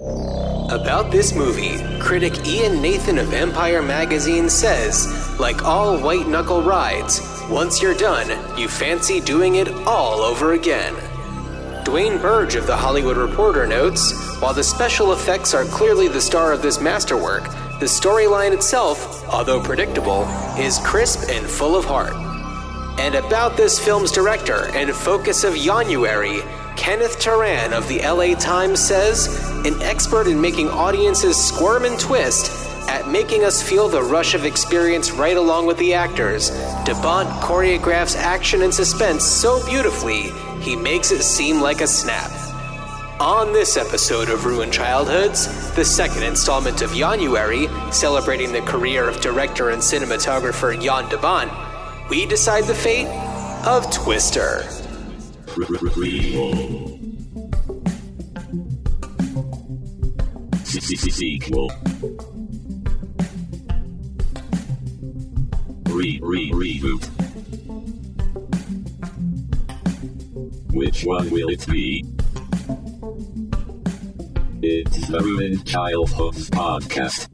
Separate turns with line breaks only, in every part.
About this movie, critic Ian Nathan of Empire Magazine says, like all white knuckle rides, once you're done, you fancy doing it all over again. Dwayne Burge of The Hollywood Reporter notes, while the special effects are clearly the star of this masterwork, the storyline itself, although predictable, is crisp and full of heart. And about this film's director and focus of January, Kenneth Turan of the LA Times says, an expert in making audiences squirm and twist, at making us feel the rush of experience right along with the actors. De Bont choreographs action and suspense so beautifully, he makes it seem like a snap. On this episode of Ruined Childhoods, the second installment of January, celebrating the career of director and cinematographer Jan de Bont, we decide the fate of Twister.
Sequel. Re re reboot. Which one will it be? It's the Ruined Childhoods podcast.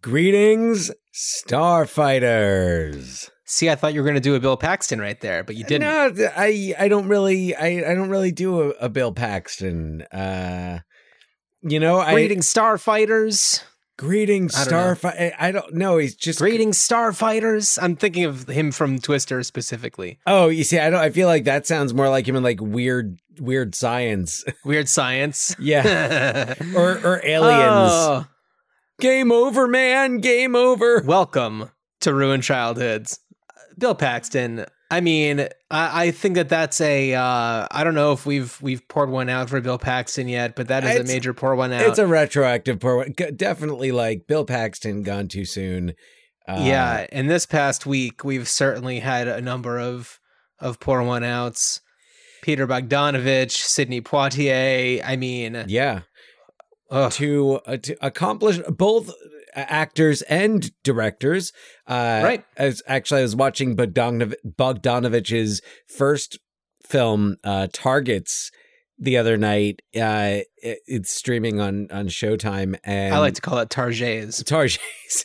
Greetings, Starfighters.
See, I thought you were going to do a Bill Paxton right there, but you didn't.
No, I I don't really I, I don't really do a, a Bill Paxton. Uh, you know, I
Starfighters.
greetings
I don't know.
Starfighter. I, don't know. He's just
Greetings, Starfighters. I'm thinking of him from Twister specifically.
Oh, you see, I don't. I feel like that sounds more like him in like weird weird science.
Weird science.
yeah, or or aliens.
Oh,
Game over, man. Game over.
welcome to ruin Childhoods. Bill Paxton. I mean, I, I think that that's a. Uh, I don't know if we've we've poured one out for Bill Paxton yet, but that is
It's-
a major pour one out.
It's a retroactive pour. one. Definitely like Bill Paxton gone too soon. Uh,
yeah, and this past week we've certainly had a number of of pour one outs. Peter Bogdanovich, Sidney Poitier. I mean,
yeah.
ugh.
to uh, to accomplish both actors and directors. Uh,
Right.
As actually, I was watching Bogdanov- Bogdanovich's first film, uh, Targets, the other night. Uh, it- it's streaming on on Showtime, and
I like to call it Target's.
Targets.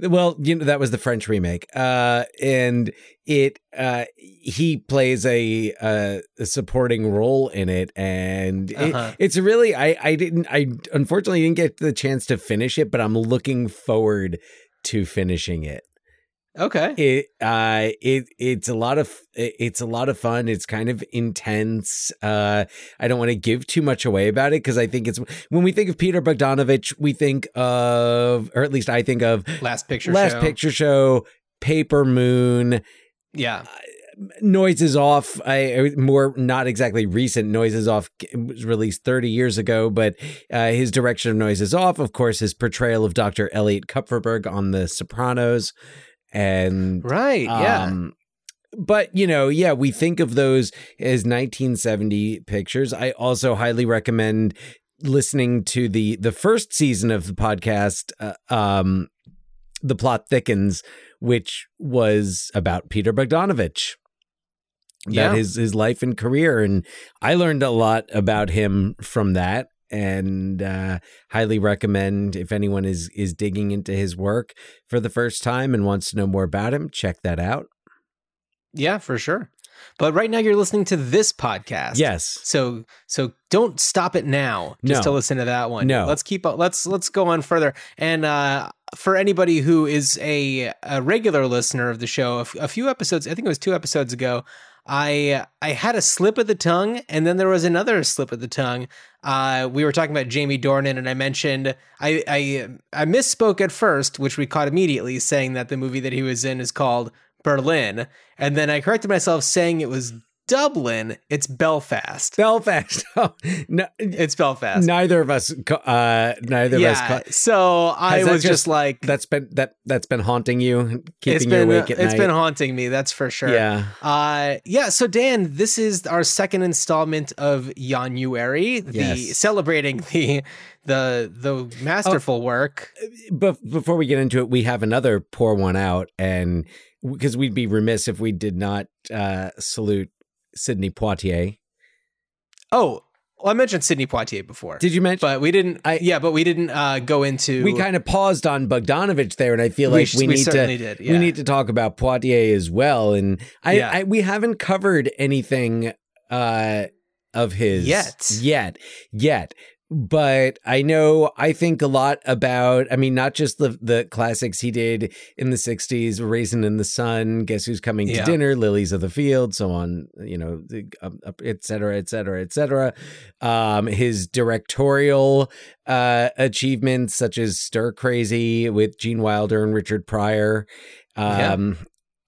Well, you know that was the French remake, uh, and it uh, he plays a, a supporting role in it, and it-
Uh-huh.
it's really I I didn't I unfortunately didn't get the chance to finish it, but I'm looking forward to finishing it.
Okay.
It uh it it's a lot of it's a lot of fun. It's kind of intense. Uh I don't want to give too much away about it because I think it's when we think of Peter Bogdanovich, we think of or at least I think of
Last picture.
Last
show.
Picture Show, Paper Moon,
Yeah.
Noises Off. I I- more not exactly recent. Noises Off was released 30 years ago, but uh, his direction of Noises Off, of course, his portrayal of Dr. Elliot Kupferberg on The Sopranos, and
Right. Yeah.
um, but you know, yeah, we think of those as 1970 pictures. I also highly recommend listening to the the first season of the podcast, uh, um, "The Plot Thickens," which was about Peter Bogdanovich.
Yeah.
That his his life and career, and I learned a lot about him from that. And uh, highly recommend if anyone is is digging into his work for the first time and wants to know more about him, check that out.
yeah, for sure. But right now you're listening to this podcast.
Yes.
So so don't stop it now just
No.
to listen to that one.
No.
Let's keep up. let's let's go on further. And uh for anybody who is a a regular listener of the show, a, f- a few episodes, I think it was two episodes ago, I I had a slip of the tongue and then there was another slip of the tongue. Uh we were talking about Jamie Dornan and I mentioned I I I misspoke at first, which we caught immediately saying that the movie that he was in is called Berlin, and then I corrected myself saying it was Dublin. It's Belfast.
Belfast. Oh, no,
It's Belfast.
neither of us. Uh, neither of us.
yeah. So I was just,
just-
like,
That's been that that's been haunting you, keeping
it's
you
been
awake at
it's
night.
been haunting me. That's for sure.
Yeah.
Uh, yeah. So Dan, this is our second installment of January, the
Yes.
celebrating the the the masterful work.
But before we get into it, we have another pour one out, and because we'd be remiss if we did not uh, salute Sidney Poitier.
Oh, Well, I mentioned Sidney Poitier before.
Did you mention?
But we didn't.
I-
yeah, but we didn't uh, go into.
we kind of paused on Bogdanovich there, and I feel like
sh-
we,
we
need to
did,
we need to talk about Poitier as well. And I,
Yeah.
I we haven't covered anything uh, of his
Yet.
yet, yet. But I know I think a lot about. I mean, not just the the classics he did in the '60s, "Raisin in the Sun," "Guess Who's Coming
Yeah.
to Dinner," "Lilies of the Field," so on. You know, the, um, up- et cetera, et cetera, et cetera. Um, his directorial uh, achievements, such as Stir Crazy with Gene Wilder and Richard Pryor.
Yeah.
Um,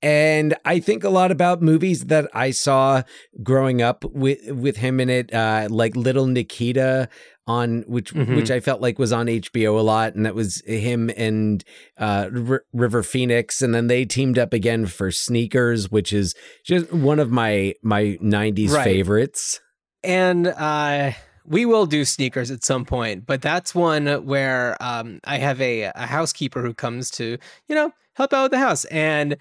And I think a lot about movies that I saw growing up with with him in it, uh, like Little Nikita on which
Mhm.
which I felt like was on HBO a lot, and that was him and uh, R- River Phoenix, and then they teamed up again for Sneakers, which is just one of my my '90s
Right.
favorites.
and uh, we will do sneakers at some point, but that's one where um, I have a, a housekeeper who comes to, you know, help out with the house. And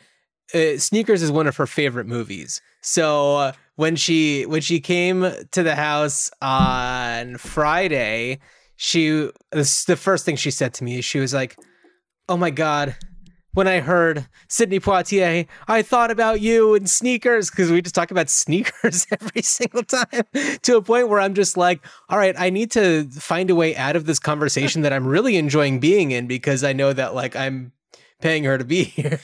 uh, sneakers is one of her favorite movies. So uh, when she when she came to the house on Friday, she the first thing she said to me is she was like, "Oh my god." When I heard Sidney Poitier, I thought about you and sneakers because we just talk about sneakers every single time to a point where I'm just like, all right, I need to find a way out of this conversation that I'm really enjoying being in because I know that like I'm paying her to be here.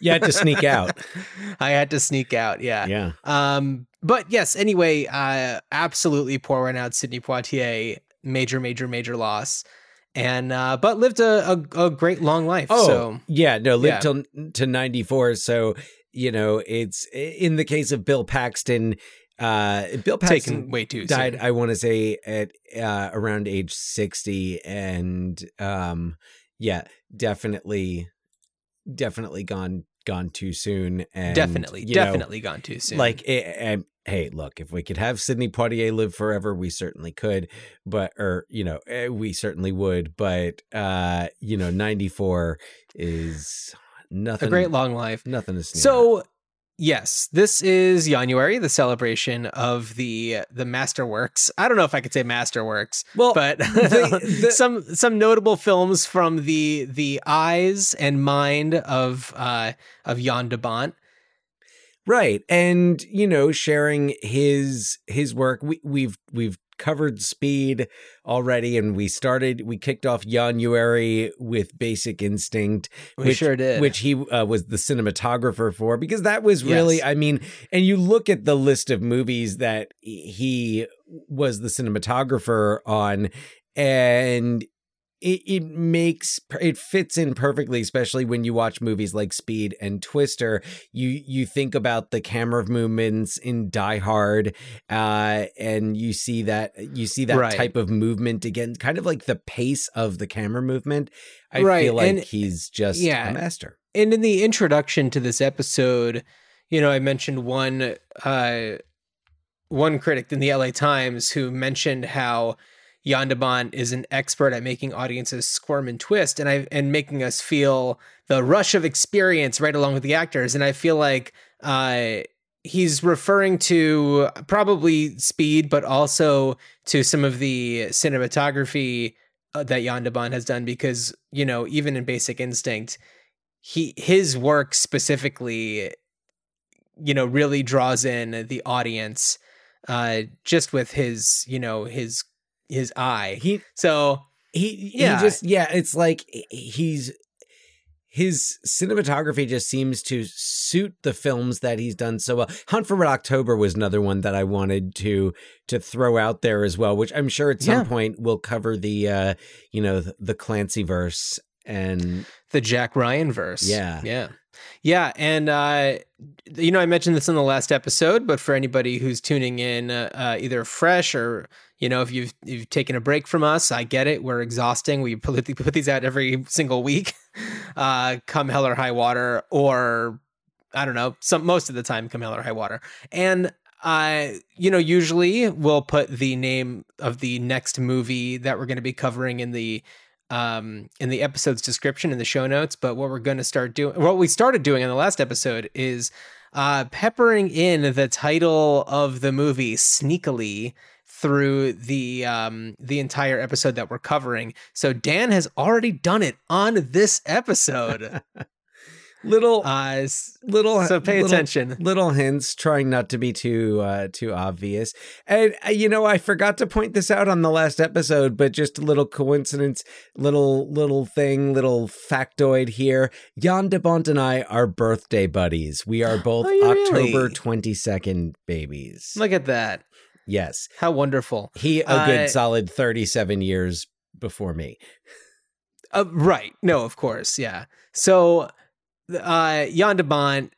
You had to sneak out.
I had to sneak out. Yeah.
Yeah.
Um, but yes, anyway, uh, absolutely pouring out Sidney Poitier, major, major, major loss. And, uh, but lived a, a, a great long life.
Oh,
so
yeah, no, lived
yeah.
till to 94. So, you know, it's in the case of Bill Paxton, uh, Bill Paxton
taken way too
died,
soon.
I want to say, at uh, around age 60. And um, yeah, definitely, definitely gone gone too soon. And,
definitely,
you know,
definitely gone too soon.
like eh, eh, hey look if we could have sidney poitier live forever we certainly could but or you know eh, we certainly would but uh you know 94 is nothing
a great long life.
nothing to sneer.
So yes, this is January, the celebration of the the masterworks. I don't know if I could say masterworks,
well
but
the- the-
some some notable films from the the eyes and mind of uh of Jan de Bont.
right and you know sharing his his work we we've we've covered speed already and we started we kicked off january with basic instinct
We
which,
sure did.
Which he uh, was the cinematographer for, because that was really,
Yes.
I mean, and you look at the list of movies that he was the cinematographer on, and it, it makes it fits in perfectly, especially when you watch movies like Speed and Twister. You you think about the camera movements in Die Hard, uh, and you see that you see that
Right.
type of movement again, kind of like the pace of the camera movement. I
Right,
feel like
and-
he's just
yeah.
a master.
and in the introduction to this episode, you know, I mentioned one uh one critic in the LA Times who mentioned how Bont is an expert at making audiences squirm and twist and I and making us feel the rush of experience right along with the actors. And I feel like uh he's referring to probably speed, but also to some of the cinematography uh, that Bont has done because, you know, even in Basic Instinct, he his work specifically you know really draws in the audience uh just with his you know his his eye
He
so
he
Yeah.
he just yeah, it's like he's his cinematography just seems to suit the films that he's done so well. Hunt for Red October was another one that I wanted to to throw out there as well, which I'm sure at some
Yeah.
point we'll cover the uh you know the, the Clancy verse and
the jack ryan verse
Yeah.
yeah yeah and uh you know i mentioned this in the last episode but for anybody who's tuning in uh, uh, either fresh or you know if you've you've taken a break from us i get it we're exhausting we put, put these out every single week uh come hell or high water or i don't know some most of the time come hell or high water. And uh, you know, usually we'll put the name of the next movie that we're going to be covering in the um in the episode's description in the show notes. But what we're going to start doing, what we started doing in the last episode is uh peppering in the title of the movie sneakily through the um the entire episode that we're covering. So Dan has already done it on this episode.
little
eyes,
little
so pay
little-
attention.
little hints trying not to be too uh too obvious and uh, you know i forgot to point this out on the last episode but just a little coincidence little little thing little factoid here jan de bont and i are birthday buddies we are both
Are
october
really?
22nd babies
Look at that.
yes
How wonderful.
he a
Uh,
good solid 37 years before me
Uh, right. No, of course. Yeah. So uh Jan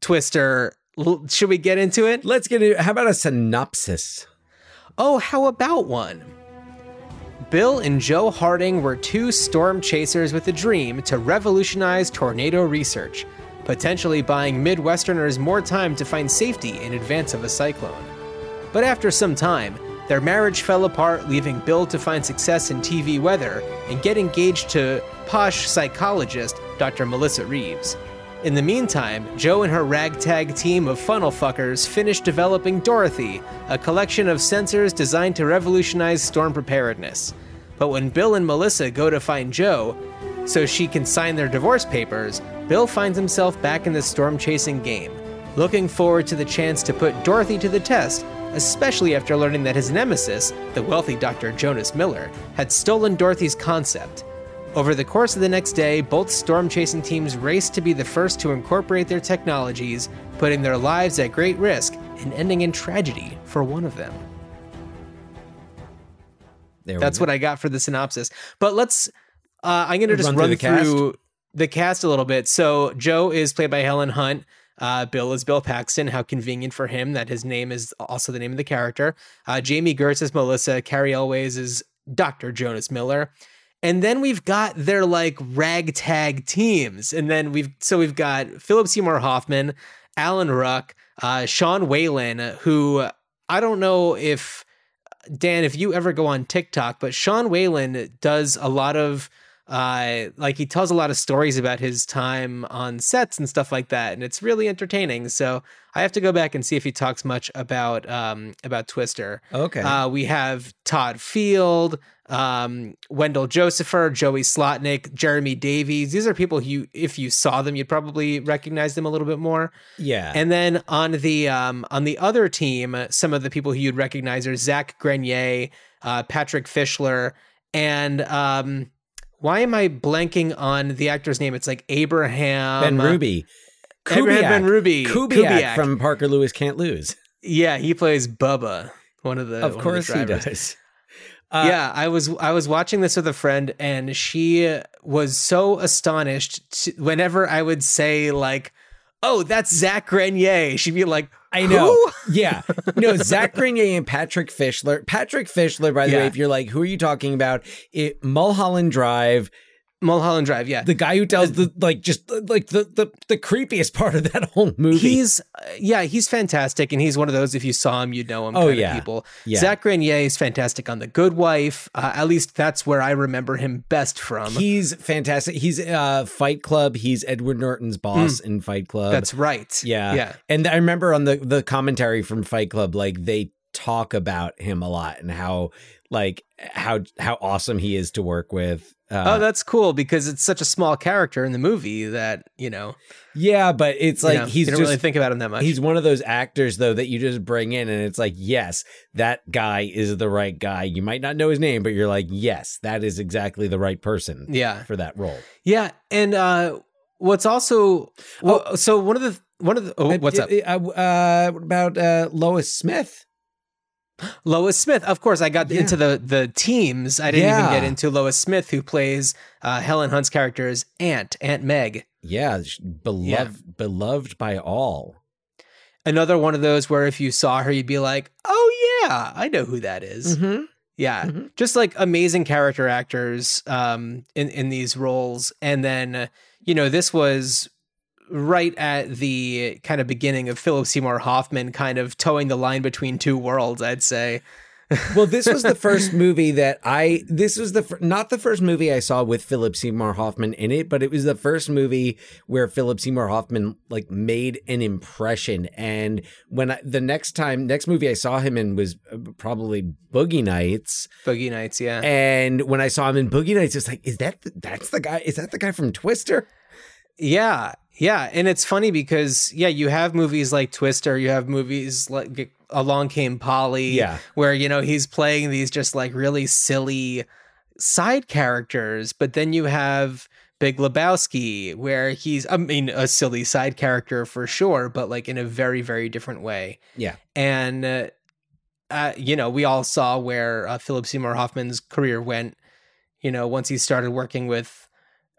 Twister, l- should we get into it?
let's get it how about a synopsis
Oh, how about one? Bill and Jo Harding were two storm chasers with a dream to revolutionize tornado research, potentially buying Midwesterners more time to find safety in advance of a cyclone. But after some time, their marriage fell apart, leaving Bill to find success in TV weather and get engaged to posh psychologist Dr. Melissa Reeves. In the meantime, Jo and her ragtag team of funnel fuckers finished developing Dorothy, a collection of sensors designed to revolutionize storm preparedness. But when Bill and Melissa go to find Jo, so she can sign their divorce papers, Bill finds himself back in the storm chasing game, looking forward to the chance to put Dorothy to the test, especially after learning that his nemesis, the wealthy Dr. Jonas Miller, had stolen Dorothy's concept. Over the course of the next day, both storm chasing teams raced to be the first to incorporate their technologies, putting their lives at great risk and ending in tragedy for one of them.
there
That's what I got for the synopsis. But let's. Uh, I'm going to just
Run
run,
through the cast?
through the cast a little bit. So Jo is played by Helen Hunt. Uh, Bill is Bill Paxton. How convenient for him that his name is also the name of the character. Uh, Jami Gertz is Melissa. Cary Elwes is Dr. Jonas Miller. And then we've got their like ragtag teams. And then we've so we've got Philip Seymour Hoffman, Alan Ruck, uh, Sean Whalen, who I don't know if Dan, if you ever go on TikTok, but Sean Whalen does a lot of uh like he tells a lot of stories about his time on sets and stuff like that and it's really entertaining. So i have to go back and see if he talks much about um about twister.
Okay.
Uh we have todd field um wendle josepher joey slotnick jeremy davies. These are people who you if you saw them you'd probably recognize them a little bit more.
Yeah.
And then on the um, on the other team, some of the people who you'd recognize are Zach Grenier, uh, Patrick Fischler, and um, why am I blanking on the actor's name? It's like Abraham
Benrubi
Abraham Benrubi.
Kubiak,
Kubiak.
from Parker Lewis Can't Lose.
Yeah, he plays Bubba, one of the
of course
the
he does. Uh,
yeah, I was I was watching this with a friend, and she was so astonished to, whenever I would say like, "Oh, that's Zach Grenier," she'd be like,
I know.
"Who?"
yeah. No, Zach Grenier and Patrick Fischler. Patrick Fischler, by the
Yeah.
way, if you're like, who are you talking about? It, Mulholland Drive,
Mulholland Drive. Yeah,
the guy who tells the like just like the the, the creepiest part of that whole movie.
He's uh, yeah, he's fantastic, and he's one of those. If you saw him, you'd know him.
Oh,
kind of
yeah.
people.
Yeah.
Zach Grenier is fantastic on The Good Wife. Uh, at least that's where I remember him best from.
He's fantastic. He's uh Fight Club. He's Edward Norton's boss in Fight Club.
Mm. that's right.
yeah.
yeah.
And I remember on the the commentary from Fight Club, like they talk about him a lot and how like how how awesome he is to work with. Uh,
oh, that's cool because it's such a small character in the movie that you know,
yeah, but it's
you
like
know,
he's
you don't
just
really think about him that much.
He's one of those actors though that you just bring in and it's like, yes, that guy is the right guy. You might not know his name, but you're like, yes, that is exactly the right person
yeah,
for that role.
yeah, and uh, what's also well, so one of the one of the oh, what's up?
Uh, uh, about uh, Lois Smith?
Lois Smith. Of course, I got
Yeah.
into the the teams. I didn't even get into Lois Smith, who plays uh, Helen Hunt's character's Aunt Aunt Meg.
Yeah, beloved beloved by all.
Another one of those where if you saw her, you'd be like, "Oh yeah, I know who that is."
Mm-hmm.
Yeah,
Mhm.
just like amazing character actors um, in in these roles, and then you know this was right at the kind of beginning of Philip Seymour Hoffman kind of towing the line between two worlds. I'd say
well, this was the first movie that I. This was the fir- not the first movie I saw with Philip Seymour Hoffman in it, but it was the first movie where Philip Seymour Hoffman like made an impression. And when I, the next time, next movie I saw him in was uh, probably Boogie Nights.
Boogie Nights, yeah.
And when I saw him in Boogie Nights, it's like, is that the, that's the guy? Is that the guy from Twister?
Yeah, yeah, and it's funny because yeah, you have movies like Twister, you have movies like Along Came Polly,
Yeah.
where you know he's playing these just like really silly side characters, but then you have Big Lebowski, where he's I mean a silly side character for sure, but like in a very very different way,
Yeah.
and uh, uh, you know we all saw where uh, Philip Seymour Hoffman's career went, you know once he started working with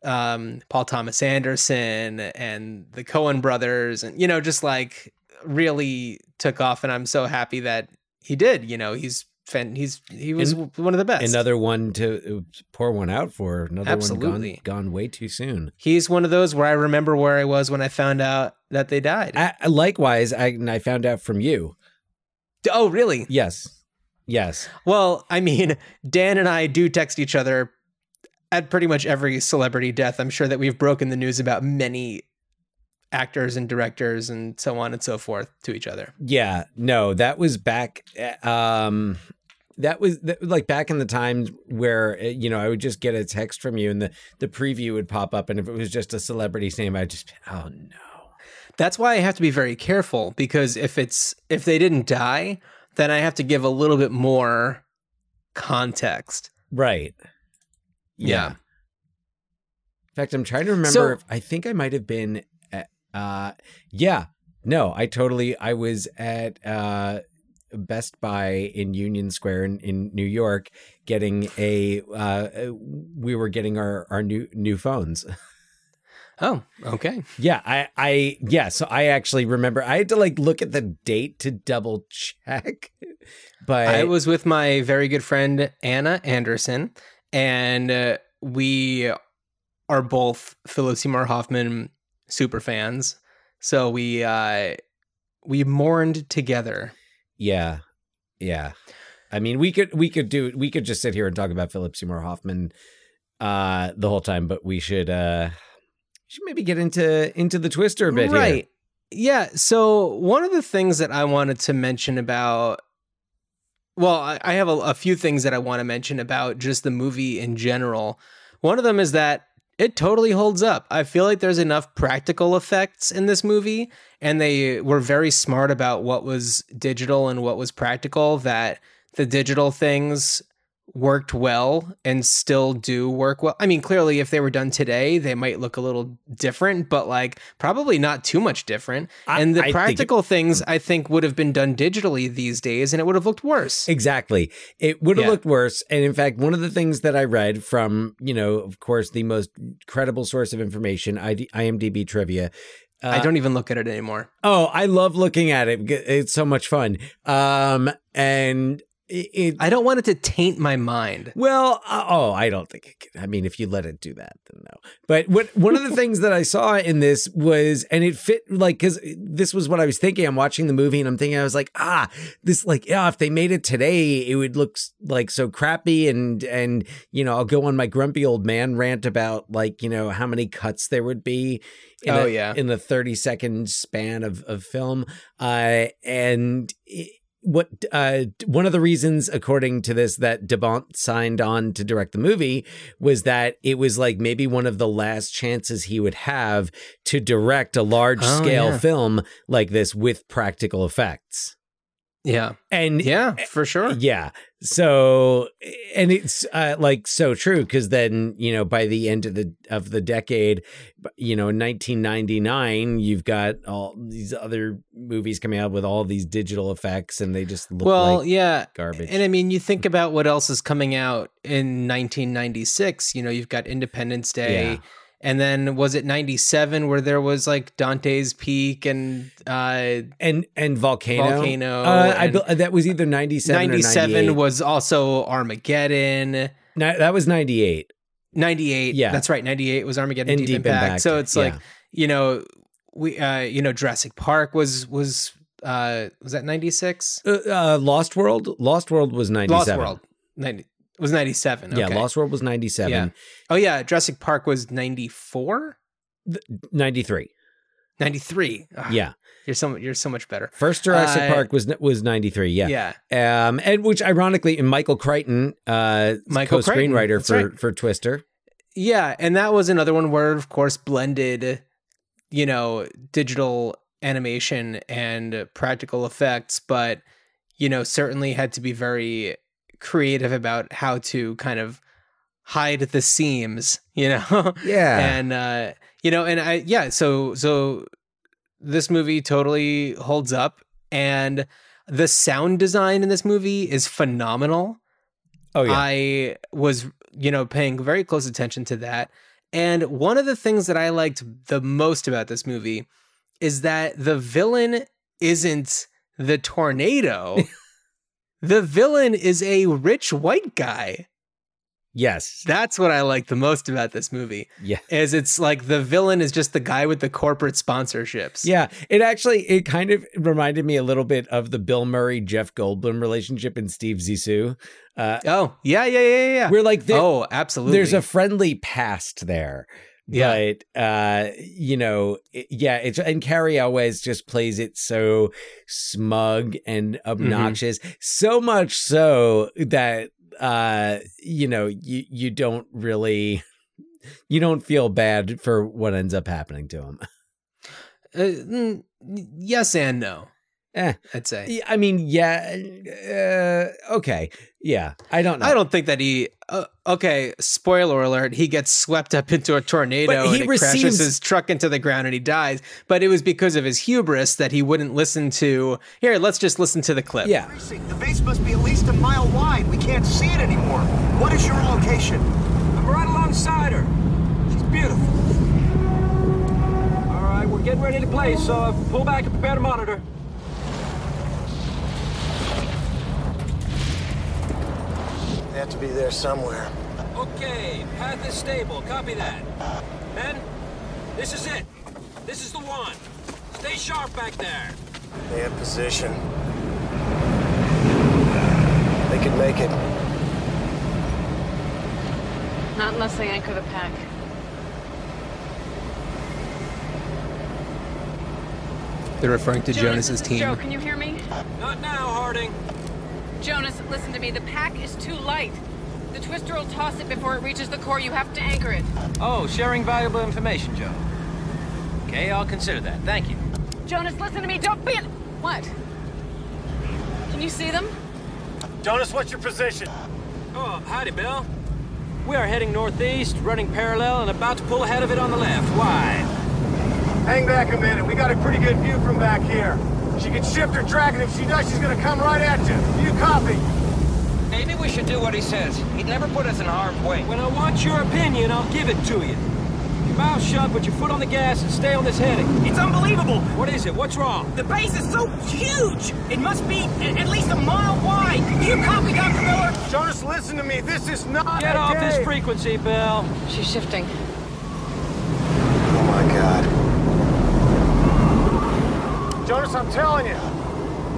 um, Paul Thomas Anderson and the Coen brothers, and you know, just like really took off. And I'm so happy that he did. You know, he's he's he was
And
one of the best.
Another one to pour one out for. Another
Absolutely.
one gone, gone way too soon.
he's one of those where I remember where I was when I found out that they died.
I, likewise, I, and I found out from you.
oh, really?
Yes. Yes.
Well, I mean, Dan and I do text each other at pretty much every celebrity death. I'm sure that we've broken the news about many actors and directors and so on and so forth to each other.
Yeah. No, that was back. uh, Um, that was that, like back in the times where uh, you know I would just get a text from you and the the preview would pop up, and if it was just a celebrity's name, I'd just be, oh no.
That's why I have to be very careful because if it's if they didn't die, then I have to give a little bit more context.
Right.
Yeah.
In fact, I'm trying to remember.
So-
if, I think I might have been. At, uh, yeah. No, I totally. I was at uh, Best Buy in Union Square in, in New York, getting a. Uh, we were getting our our new new phones.
Oh, okay.
Yeah, I, I, yeah. So I actually remember I had to like look at the date to double check, but
I was with my very good friend Anna Anderson, and uh, we are both Philip Seymour Hoffman super fans. So we uh, we mourned together.
Yeah. Yeah. I mean, we could we could do we could just sit here and talk about Philip Seymour Hoffman uh the whole time, but we should uh should maybe get into into the twister a bit here.
right. Yeah. So one of the things that I wanted to mention about, well, I, have a, a few things that I want to mention about just the movie in general. One of them is that it totally holds up. I feel like there's enough practical effects in this movie, and they were very smart about what was digital and what was practical. That the digital things worked well and still do work well. I mean, clearly, if they were done today, they might look a little different, but like probably not too much different.
I-
and
I
the
think
practical things, I think, would have been done digitally these days, and it would have looked worse.
Exactly. It would have
Yeah.
looked worse. And in fact, one of the things that I read from, you know, of course, the most credible source of information, IMDb trivia.
I
uh,
don't even look at it anymore.
Oh, I love looking at it. It's so much fun. Um, and it, it
I don't want it to taint my mind.
Well, uh, oh, I don't think it could. I mean, if you let it do that, then no. But what one of the things that I saw in this was, and it fit like because this was what I was thinking. I'm watching the movie and I'm thinking, I was like, ah, this like, yeah, if they made it today, it would look like so crappy. And and you know, I'll go on my grumpy old man rant about like you know how many cuts there would be. In
Oh,
a,
yeah.
in the 30 second span of of film, uh, and. It, what uh one of the reasons according to this that de Bont signed on to direct the movie was that it was like maybe one of the last chances he would have to direct a large
Oh,
scale
yeah.
film like this with practical effects.
Yeah.
And
Yeah, for sure.
yeah. So and it's uh, like so true because then you know by the end of the of the decade, you know, in 1999, you've got all these other movies coming out with all these digital effects, and they just look
Well,
like
yeah.
garbage.
And I mean, you think about what else is coming out in 1996. You know, you've got Independence Day.
Yeah.
And then was it 97 where there was like Dante's Peak and uh,
and and volcano,
Volcano
Uh, I
and-
bel- that was either 97
97
98.
was also Armageddon.
Ni- that was 98.
98.
Yeah.
That's right. 98 was Armageddon
And
Deep, Impact.
Impact,
So it's like, you know, we uh you know Jurassic Park was was uh was that 96?
Uh, uh, Lost World. Lost World was 97
Lost. World. 90 it was 97.
Yeah,
okay.
Lost World was ninety seven.
Yeah. Oh yeah, Jurassic Park was 94?
Ninety three.
93. Ugh,
Yeah.
You're so you're so much better.
First Jurassic
Uh,
Park was was ninety three. Yeah.
Yeah.
Um, and which ironically, and Michael Crichton, uh,
Michael
co-screenwriter for
right.
for Twister.
Yeah, and that was another one where of course blended you know, digital animation and practical effects, but you know, certainly had to be very creative about how to kind of hide the seams, you know.
Yeah.
and uh you know and i yeah so so this movie totally holds up and the sound design in this movie is phenomenal
oh yeah.
i was you know paying very close attention to that and one of the things that i liked the most about this movie is that the villain isn't the tornado the villain is a rich white guy
yes.
that's what I like the most about this movie.
Yeah.
Is it's like the villain is just the guy with the corporate sponsorships.
Yeah, it actually it kind of reminded me a little bit of the Bill Murray Jeff Goldblum relationship in Steve Zissou. Uh,
Oh, yeah, yeah, yeah, yeah.
we're like,
oh, absolutely.
there's a friendly past there.
Yeah.
But uh, you know, it- yeah, it's and Cary Elwes just plays it so smug and
Mm-hmm.
obnoxious, so much so that uh, you know, you you don't really you don't feel bad for what ends up happening to him.
Uh, yes and no.
Eh.
I'd say.
I mean, yeah, uh, okay, yeah. I don't know.
I don't think that he. Uh, okay, spoiler alert: he gets swept up into a tornado
But he
and it crashes his truck into the ground and he dies. But it was because of his hubris that he wouldn't listen to. Here, let's just listen to the clip.
Yeah,
The base must be at least a mile wide. We can't see it anymore. What is your location?
I'm right alongside her. She's beautiful. All right, we're getting ready to play, so uh, pull back and prepare to monitor.
They have to be there somewhere.
Okay, path is stable. Copy that. Ben, this is it. This is the one. Stay sharp back there.
They have position. They could make it.
Not unless they anchor the pack.
They're referring to
Jonas,
Jonas's team.
Jo, can you hear me?
Not now, Harding.
Jonas, listen to me. The pack is too light. The twister will toss it before it reaches the core. You have to anchor it.
Oh, sharing valuable information, Jo. Okay, I'll consider that. Thank you.
Jonas, listen to me. Don't be. What? Can you see them?
Jonas, what's your position?
Oh, howdy, Bill. We are heading northeast, running parallel, and about to pull ahead of it on the left. Why?
Hang back a minute. We got a pretty good view from back here. She can shift her track, and if she does, she's gonna come right at you. You copy?
Maybe we should do what he says. He'd never put us in harm's way.
When I want your opinion, I'll give it to you. Your mouth shut, put your foot on the gas, and stay on this heading.
It's unbelievable.
What is it? What's wrong?
The base is so huge. It must be at least a mile wide. Do you copy, Dr. Miller?
Jonas, listen to me. This is not
Get
a
off this frequency, Bill.
She's shifting.
Oh my God. Jonas, I'm telling you.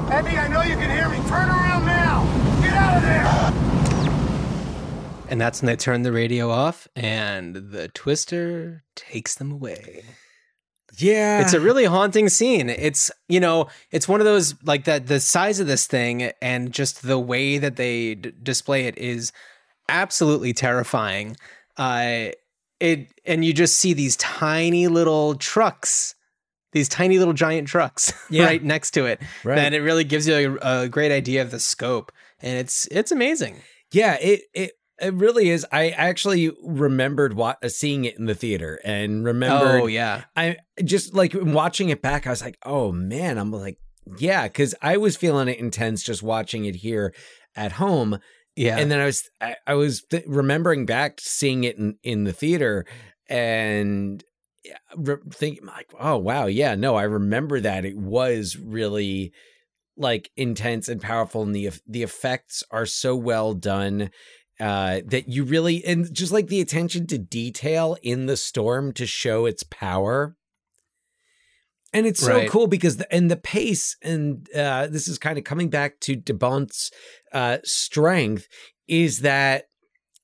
Eddie, I know you can hear me. Turn around now. Get out of there.
And that's when they turn the radio off and the twister takes them away.
yeah.
It's a really haunting scene. It's, you know, it's one of those like that the size of this thing and just the way that they d- display it is absolutely terrifying. Uh it and you just see these tiny little trucks. These tiny little giant trucks
Yeah.
right next to it.
Right.
And it really gives you a, a great idea of the scope. And it's it's amazing.
Yeah, it it it really is. I actually remembered wa- uh, seeing it in the theater and remembered.
Oh yeah.
I just like watching it back. I was like, oh man, I'm like, yeah, because I was feeling it intense just watching it here at home,
Yeah.
and then I was I, I was th- remembering back seeing it in in the theater and thinking like, oh wow, yeah, no, I remember that it was really like intense and powerful, and the the effects are so well done uh that you really and just like the attention to detail in the storm to show its power And it's so
Right.
cool because the, and the pace and uh, this is kind of coming back to de Bont's uh, strength is that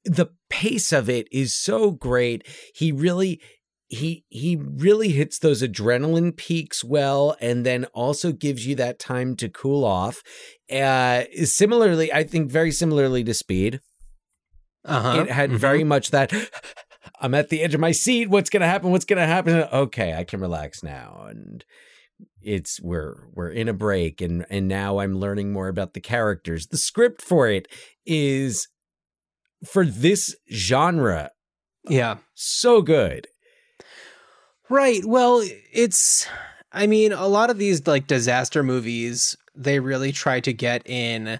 the pace of it is so great. He really he he really hits those adrenaline peaks well and then also gives you that time to cool off. Uh similarly, I think very similarly to Speed.
Uh-huh.
It had
Mhm.
very much that I'm at the edge of my seat. What's going to happen? What's going to happen? Okay, I can relax now and it's we're we're in a break and and now I'm learning more about the characters. The script for it is for this genre
Yeah.
so good.
Right. Well, it's I mean, a lot of these like disaster movies, they really try to get in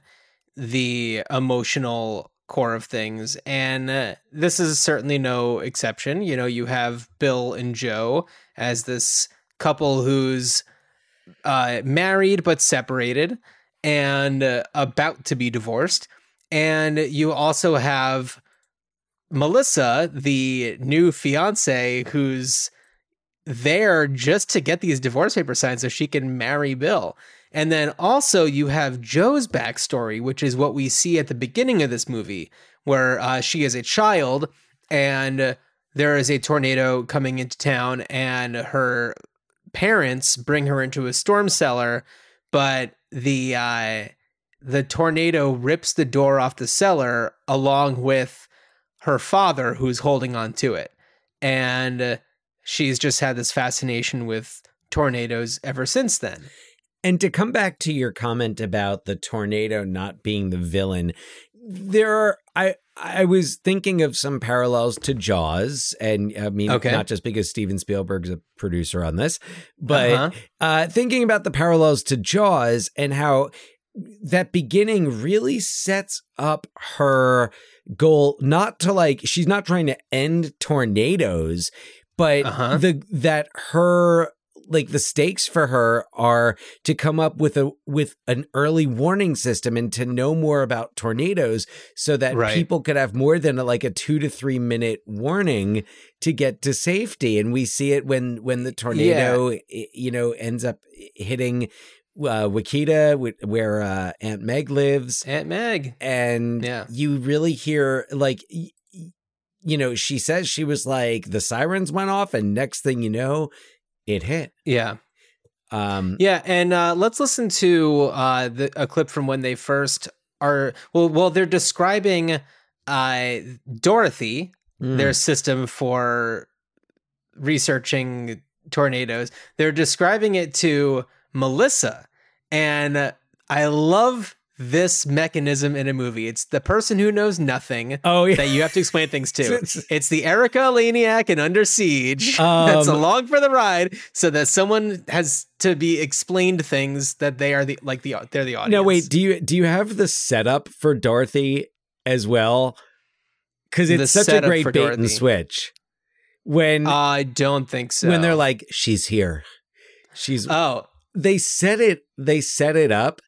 the emotional core of things and uh, this is certainly no exception. You know, you have Bill and Jo as this couple who's uh married but separated and uh, about to be divorced. And you also have Melissa, the new fiance who's there just to get these divorce papers signed so she can marry Bill. And then also you have Jo's backstory, which is what we see at the beginning of this movie, where uh, she is a child and there is a tornado coming into town, and her parents bring her into a storm cellar, but the uh, the tornado rips the door off the cellar along with her father, who's holding on to it, and she's just had this fascination with tornadoes ever since then.
And to come back to your comment about the tornado not being the villain, there are I I was thinking of some parallels to Jaws, and I mean
Okay.
not just because Steven Spielberg's a producer on this, but
Uh-huh.
uh, thinking about the parallels to Jaws and how that beginning really sets up her goal not to like she's not trying to end tornadoes but
Uh-huh.
the that her like the stakes for her are to come up with a with an early warning system and to know more about tornadoes so that
Right.
people could have more than a, like a 2 to 3 minute warning to get to safety and we see it when when the tornado i- you know ends up hitting uh, Wakita, where uh, Aunt Meg lives,
Aunt Meg.
and
Yeah.
you really hear like you know she says she was like the sirens went off and next thing you know it hit
Yeah.
um
Yeah, and uh, let's listen to uh, the, a clip from when they first are. Well, well, they're describing uh, Dorothy,
mm.
their system for researching tornadoes. They're describing it to Melissa, and I love this mechanism in a movie. It's the person who knows nothing
oh yeah
that you have to explain things to. It's the Erika Eleniak in Under Siege that's
Um,
along for the ride, so that someone has to be explained things that they are the like the they're the audience.
no wait do you do you have the setup for Dorothy as well because it's
The
such a great bait
Dorothy.
and switch when
I don't think so.
when they're like she's here she's
oh,
they set it they set it up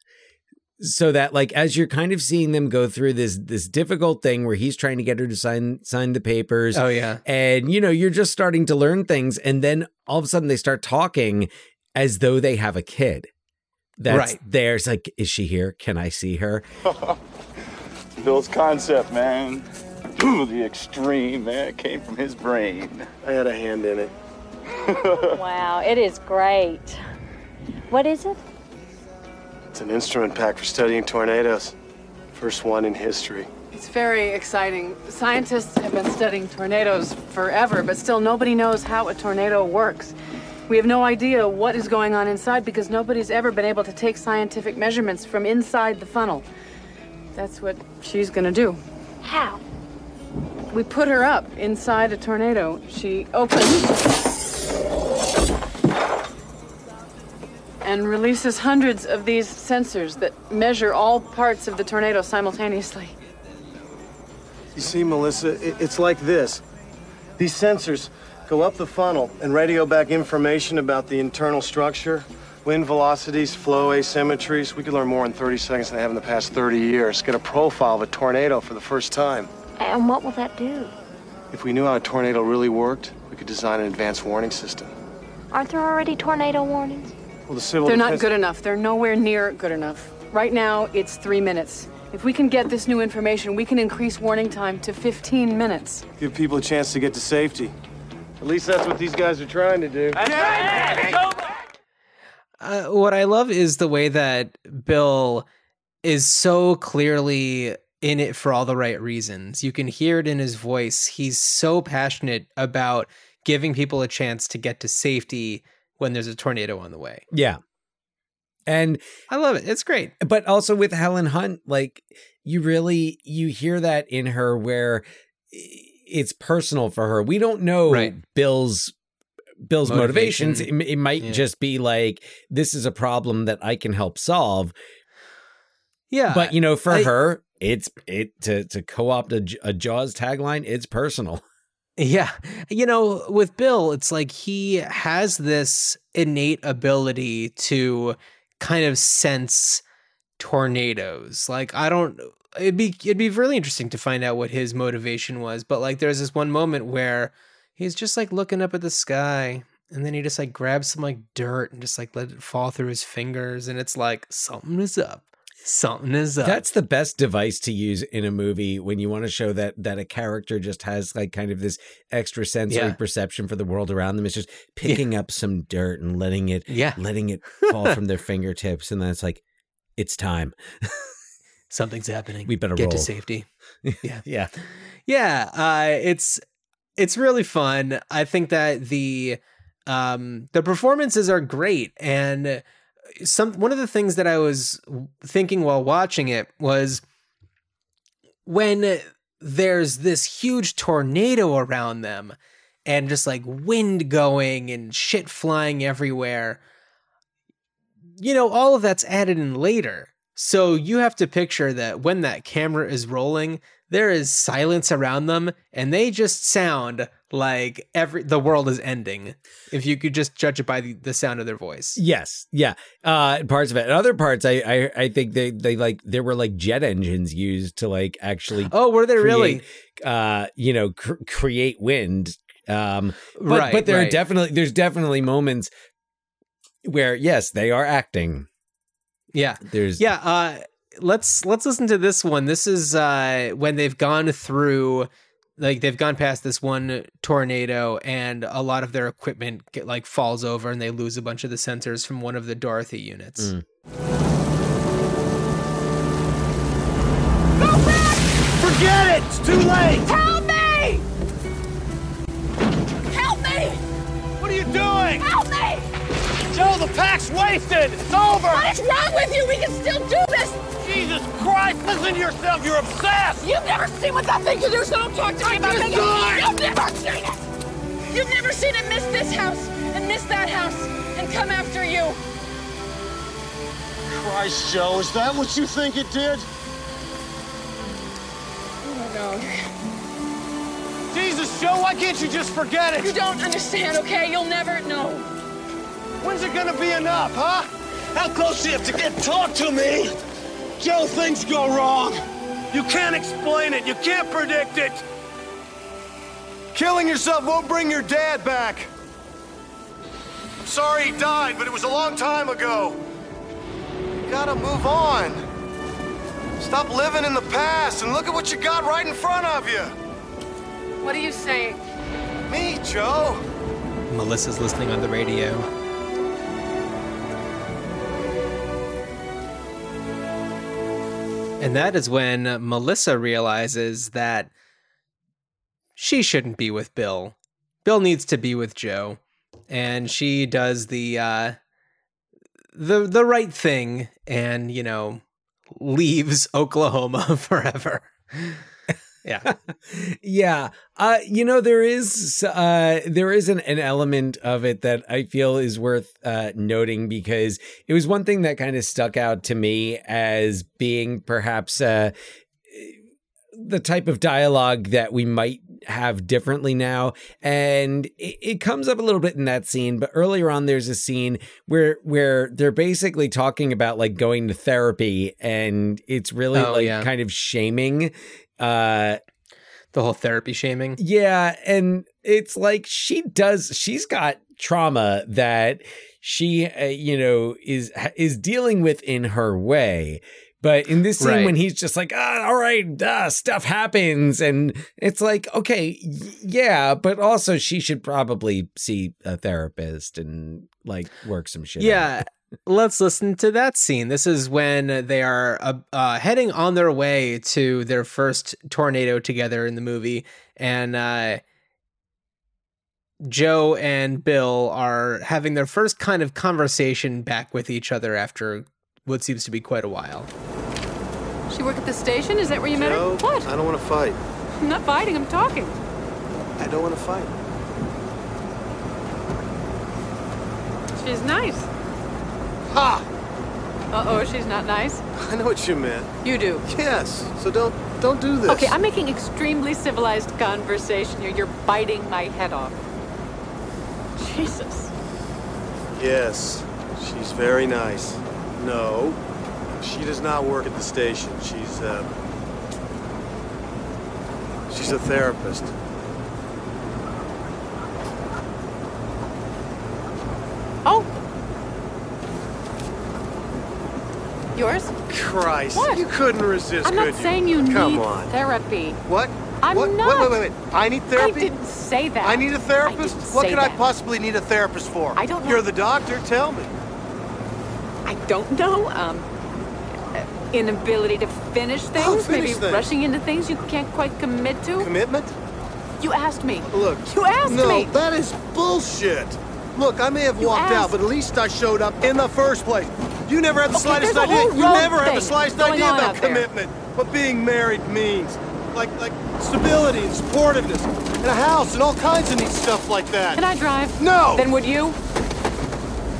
so that like as you're kind of seeing them go through this this difficult thing where he's trying to get her to sign sign the papers
oh yeah,
and you know you're just starting to learn things and then all of a sudden they start talking as though they have a kid that's
Right.
there it's like is she here can i see her
Bill's concept, man. the extreme, man, it came from his brain.
I had a hand in it.
Wow, it is great. What is it?
It's an instrument pack for studying tornadoes. First one in history.
It's very exciting. Scientists have been studying tornadoes forever, but still nobody knows how a tornado works. We have no idea what is going on inside because nobody's ever been able to take scientific measurements from inside the funnel. That's what she's gonna do.
How?
We put her up inside a tornado. She opens and releases hundreds of these sensors that measure all parts of the tornado simultaneously.
You see, Melissa, it's like this. These sensors go up the funnel and radio back information about the internal structure, wind velocities, flow asymmetries. We could learn more in 30 seconds than I have in the past 30 years. Get a profile of a tornado for the first time.
And what will that do?
If we knew how a tornado really worked, we could design an advanced warning system.
Aren't there already tornado warnings?
Well, the civil
They're not good enough. They're nowhere near good enough. Right now, it's three minutes. If we can get this new information, we can increase warning time to 15 minutes.
Give people a chance to get to safety. At least that's what these guys are trying to do.
Uh, what I love is the way that Bill is so clearly in it for all the right reasons. You can hear it in his voice. He's so passionate about giving people a chance to get to safety when there's a tornado on the way.
Yeah. And
I love it. It's great.
But also with Helen Hunt, like you really you hear that in her where it's personal for her. We don't know
Right.
Bill's Bill's
Motivation.
motivations. It, it might
Yeah.
just be like this is a problem that I can help solve.
Yeah.
But you know, for
I-
her, it's it to to co-opt a, a Jaws tagline. It's personal.
Yeah. You know, with Bill, it's like he has this innate ability to kind of sense tornadoes. Like I don't it'd be it'd be really interesting to find out what his motivation was, but like there's this one moment where he's just like looking up at the sky and then he just like grabs some like dirt and just like let it fall through his fingers and it's like something is up. Something is up.
That's the best device to use in a movie when you want to show that that a character just has like kind of this extra sensory
Yeah.
perception for the world around them. It's just picking up some dirt and letting it
Yeah.
letting it fall from their fingertips, and then it's like it's time.
Something's happening.
We better
get
roll.
to safety. Yeah.
yeah.
yeah uh it's it's really fun i think that the um the performances are great and some one of the things that i was thinking while watching it was when there's this huge tornado around them and just like wind going and shit flying everywhere you know all of that's added in later. So you have to picture that when that camera is rolling there is silence around them and they just sound like every the world is ending if you could just judge it by the, the sound of their voice
Yes, yeah. Uh parts of it. And other parts I, I I think they they like there were like jet engines used to like actually
oh were they really
uh you know cr- create wind um but
Right,
but there are
right.
definitely there's definitely moments where yes they are acting
yeah
there's
yeah uh let's let's listen to this one this is uh when they've gone through like they've gone past this one tornado and a lot of their equipment get, like falls over and they lose a bunch of the sensors from one of the dorothy units Go back!
Forget it! It's too late!
Help me! Help me!
What are you doing?
Help me!
Jo, the pack's wasted! It's over!
What is wrong with you? We can still do this!
Jesus Christ, listen to yourself! You're obsessed!
You've never seen what that thing can do, so don't talk to me about
just
it. You've never seen it! You've never seen it miss this house and miss that house and come after you.
Christ, Jo, is that what you think it did?
Oh no.
Jesus, Jo, why can't you just forget it?
You don't understand, okay? You'll never know.
When's it gonna be enough, huh? How close do you have to get? Talk to me! Jo, things go wrong. You can't explain it. You can't predict it. Killing yourself won't bring your dad back. I'm sorry he died, but it was a long time ago. You gotta move on. Stop living in the past and look at what you got right in front of you.
What are you saying?
Me, Jo.
melissa's listening on the radio And that is when Melissa realizes that she shouldn't be with Bill. Bill needs to be with Jo. And she does the uh the the right thing and, you know, leaves Oklahoma forever. Yeah.
yeah uh you know there is uh there is an, an element of it that i feel is worth uh noting because it was one thing that kind of stuck out to me as being perhaps uh the type of dialogue that we might have differently now and it, it comes up a little bit in that scene but earlier on there's a scene where where they're basically talking about like going to therapy and it's really
Oh,
like
yeah.
kind of shaming uh
The whole therapy shaming.
yeah, and it's like she does she's got trauma that she, uh, you know, is is dealing with in her way. But in this scene,
Right.
when he's just like, ah, all right, uh, stuff happens. And it's like, okay, yeah, but also she should probably see a therapist and like work some shit. out.
Yeah. Let's listen to that scene. This is when they are uh, uh, heading on their way to their first tornado together in the movie, and uh, Jo and Bill are having their first kind of conversation back with each other after what seems to be quite a while.
She work at the station? Is that where you met
Jo,
her? What?
I don't want to fight.
I'm not fighting, I'm talking.
I don't want to fight.
She's nice.
Ha!
Uh-oh, she's not nice.
I know what you meant.
You do.
Yes. So don't don't do this.
Okay, I'm making extremely civilized conversation here. You're biting my head off. Jesus.
Yes, she's very nice. No, she does not work at the station. She's uh, she's a therapist.
Oh. Yours?
Christ,
What?
you couldn't resist,
I'm not
could you?
saying you
Come
need
on.
therapy.
What?
I'm
what?
not.
Wait, wait, wait, wait. I need therapy.
I didn't say that.
I need a therapist. what could I possibly need a therapist for?
I don't know.
You're the doctor. Tell me.
I don't know. Um, inability to finish things,
Oh, finish
maybe
things.
rushing into things you can't quite commit to.
Commitment?
You asked me.
Look.
You asked
no,
me.
No, that is bullshit. Look, I may have
You
walked out, but at least I showed up in the first place. You never had the
Okay,
slightest idea. You never had the slightest idea about
out there.
commitment, what being married means. Like like stability and supportiveness, and a house and all kinds of neat stuff like that.
Can I drive?
No.
Then would you?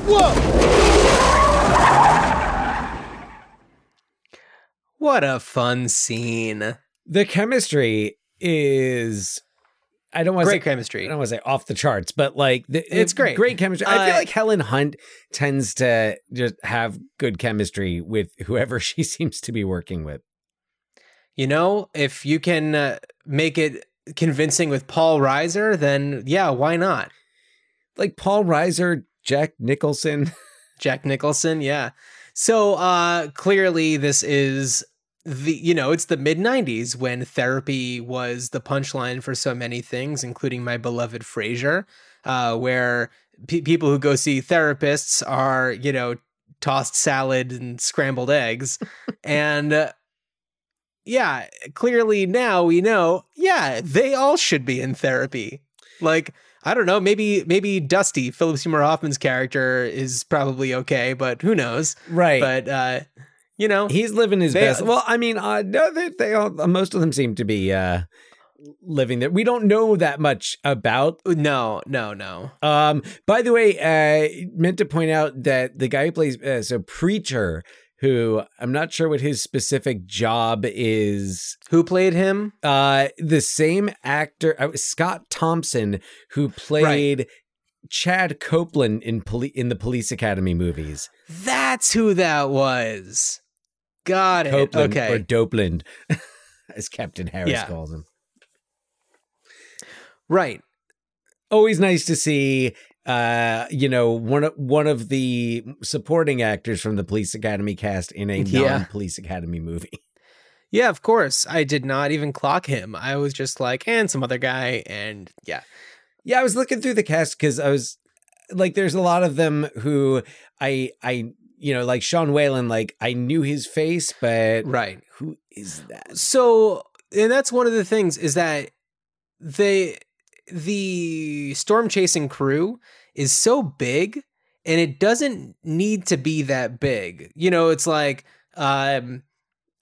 Whoa!
What a fun scene.
The chemistry is I don't want to
Great
say
chemistry.
I don't want to say off the charts, but like the,
It's great.
Great chemistry. I feel
Uh,
like Helen Hunt tends to just have good chemistry with whoever she seems to be working with.
You know, if you can uh, make it convincing with Paul Reiser, then yeah, why not?
Like Paul Reiser, Jack Nicholson.
Jack Nicholson, yeah. So uh clearly this is the you know, it's the mid 90s when therapy was the punchline for so many things including my beloved Frasier, uh where pe- people who go see therapists are, you know, tossed salad and scrambled eggs and uh, yeah, clearly now we know, yeah, they all should be in therapy. Like, I don't know, maybe maybe Dusty, Philip Seymour Hoffman's character is probably okay, but who knows?
Right.
But uh, you know,
He's living his
They-
best. Well, I mean, uh, no, they, they all, most of them seem to be uh, living there. We don't know that much about
no, no, no.
Um, by the way, uh, meant to point out that the guy who plays uh, so preacher, who I'm not sure what his specific job is.
Who played him?
Uh, the same actor, uh, Scott Thomson, who played Chad Copeland in poli- in the Police Academy movies.
That's who that was. Got it.
Copeland
okay.
or Dopeland, as Captain Harris
Yeah.
calls him.
right.
always nice to see uh you know one of one of the supporting actors from the police academy cast in a
Yeah.
non-police academy movie
Yeah, of course. I did not even clock him. I was just like, and some other guy, and yeah.
yeah i was looking through the cast because i was like there's a lot of them who i i you know like sean whalen like i knew his face but
Right.
who is that
So, and that's one of the things is that they the storm chasing crew is so big and it doesn't need to be that big. You know, it's like um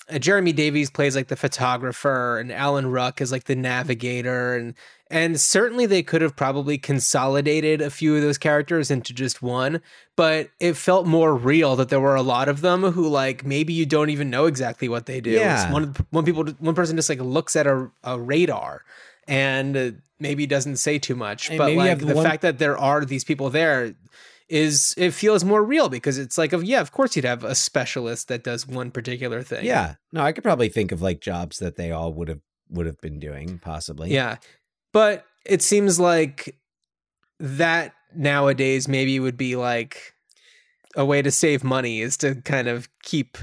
uh, Jeremy Davies plays like the photographer and Alan Ruck is like the navigator and and certainly they could have probably consolidated a few of those characters into just one, but it felt more real that there were a lot of them who like maybe you don't even know exactly what they do.
Yeah.
one one people one person just like looks at a, a radar and uh, maybe doesn't say too much,
And
but like the
one-
fact that there are these people there is it feels more real because it's like of yeah of course you'd have a specialist that does one particular thing
yeah no i could probably think of like jobs that they all would have would have been doing possibly
yeah but it seems like that nowadays maybe would be like a way to save money is to kind of keep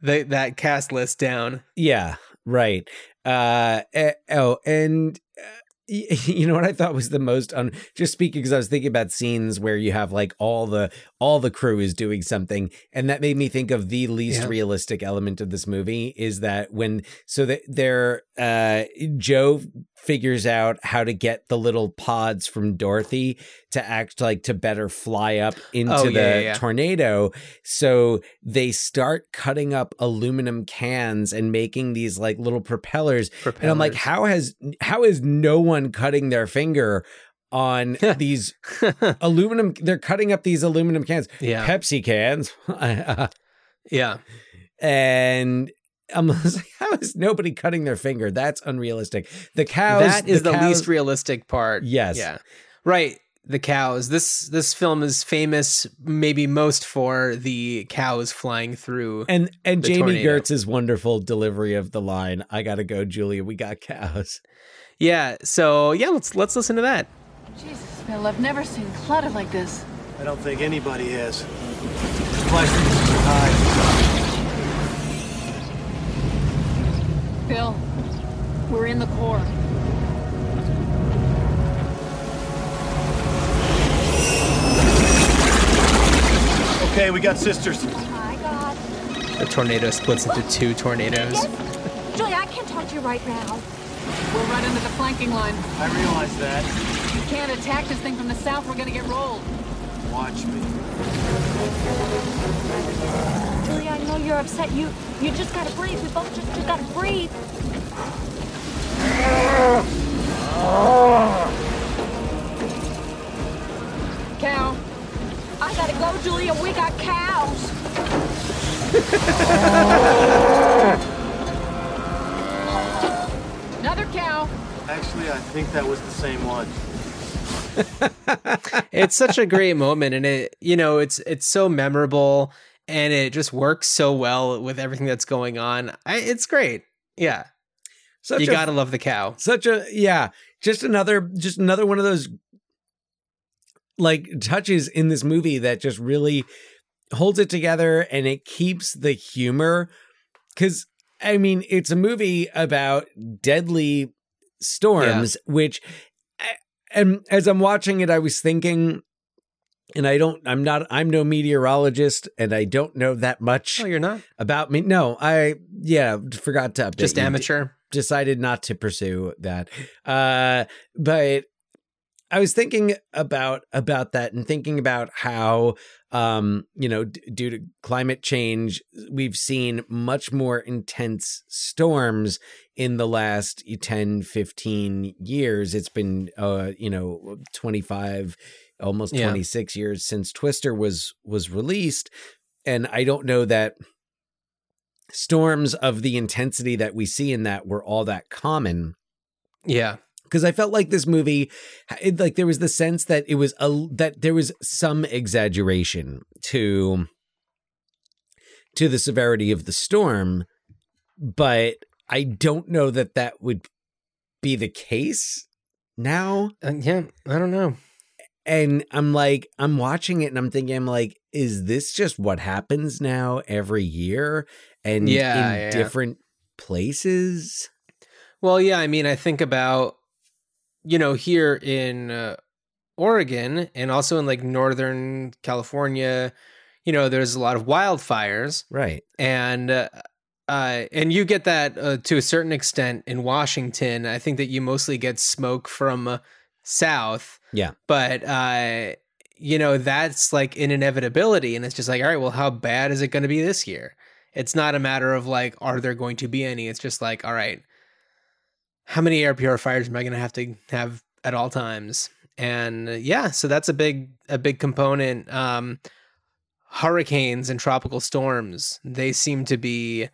the, that cast list down.
Yeah, right. Uh, eh, oh, and uh, you know what I thought was the most un- just speaking because I was thinking about scenes where you have like all the all the crew is doing something, and that made me think of the least
Yeah.
realistic element of this movie is that when so that they're uh Jo figures out how to get the little pods from Dorothy to act like to better fly up into
Oh,
the
yeah, yeah, yeah.
tornado. So they start cutting up aluminum cans and making these like little propellers. And I'm like, how has how is no one cutting their finger on these aluminum? They're cutting up these aluminum cans,
Yeah.
Pepsi cans,
Yeah.
and. I'm like, how is nobody cutting their finger? That's unrealistic. The cows.
that is the,
cows-
least realistic part.
Yes.
Yeah. Right. The cows. This this film is famous maybe most for the cows flying through.
And and
the
Jami
tornado.
Gertz's wonderful delivery of the line, "I gotta go, Julia. We got cows."
Yeah. So yeah, let's let's listen to that.
Jesus, Bill, I've never seen clutter like this.
I don't think anybody has. Supply streets are high.
Bill, we're in the core.
Okay, we got sisters.
My God.
The tornado splits into two tornadoes.
Yes. Julia, I can't talk to you right now.
We're right under the flanking line.
I realize that.
We can't attack this thing from the south. We're gonna get rolled.
Watch me.
Julia, I know you're upset. You you just gotta breathe. We both just, just gotta breathe.
Cow.
I gotta go, Julia. We got cows.
Another cow.
Actually, I think that was the same one.
it's such a great moment and it you know it's it's so memorable and it just works so well with everything that's going on. I, it's great. Yeah.
Such
you
a-
gotta love the cow.
Such a yeah, just another just another one of those like touches in this movie that just really holds it together and it keeps the humor. Cuz I mean, it's a movie about deadly storms which and as I'm watching it I was thinking and I don't I'm not I'm no meteorologist and I don't know that much
oh you're not
about me. No, I yeah, forgot to update.
just amateur
decided not to pursue that. Uh, but I was thinking about about that and thinking about how um, you know, d- due to climate change, we've seen much more intense storms in the last 10, 15 years. It's been uh, you know, 25 almost
Yeah.
26 years since Twister was was released and I don't know that storms of the intensity that we see in that were all that common
yeah
because I felt like this movie, it, like there was the sense that it was a that there was some exaggeration to to the severity of the storm, but I don't know that that would be the case now.
Uh, yeah i don't know
And I'm like, I'm watching it and I'm thinking, I'm like, is this just what happens now every year and
Yeah,
in
yeah, yeah.
different places?
Well, yeah, I mean, I think about you know here in uh, Oregon and also in like Northern California, you know, there's a lot of wildfires,
Right.
and uh, uh, and you get that uh, to a certain extent in Washington. I think that you mostly get smoke from uh, south,
Yeah.
but uh, you know that's like an inevitability, and it's just like, all right, well, how bad is it going to be this year? It's not a matter of like, are there going to be any? It's just like, all right, how many air purifiers am I going to have to have at all times? And uh, yeah, so that's a big a big component. Um, hurricanes and tropical storms, they seem to be.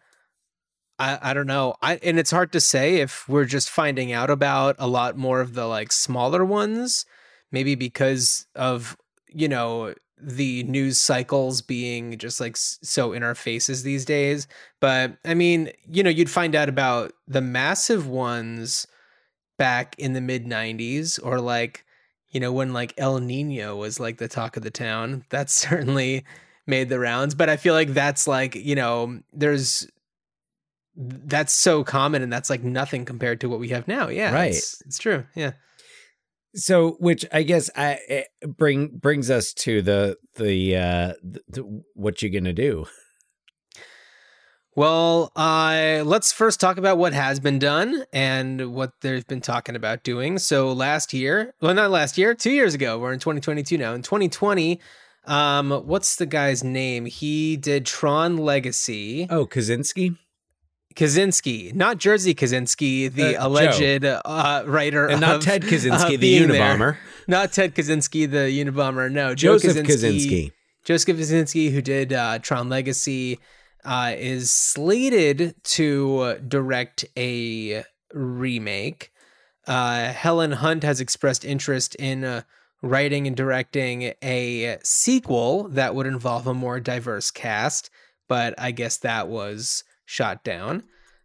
I, I don't know. I and it's hard to say if we're just finding out about a lot more of the like smaller ones, maybe because of you know the news cycles being just like so in our faces these days. But I mean, you know, you'd find out about the massive ones back in the mid 90s or like you know, when like El Nino was like the talk of the town. That's certainly made the rounds, but I feel like that's like, you know, there's that's so common and that's like nothing compared to what we have now. Yeah.
Right.
It's, it's true. Yeah.
So, which I guess I bring brings us to the the uh the, the, what you gonna do?
Well, uh, let's first talk about what has been done and what they've been talking about doing. So last year, well, not last year, two years ago, we're in 2022 now. In 2020, um, what's the guy's name? He did Tron Legacy.
Oh, Kaczynski.
Kaczynski, not Jerzy Kosinski, the
Uh,
alleged uh, writer,
And not
of-
Ted Kaczynski, the
being there.
Unabomber.
Not Ted Kaczynski, the Unabomber. No, Joe
Joseph
Kosinski.
Kaczynski.
Joseph Kosinski, who did uh, Tron Legacy, uh, is slated to direct a remake. Uh, Helen Hunt has expressed interest in uh, writing and directing a sequel that would involve a more diverse cast, but I guess that was shot down.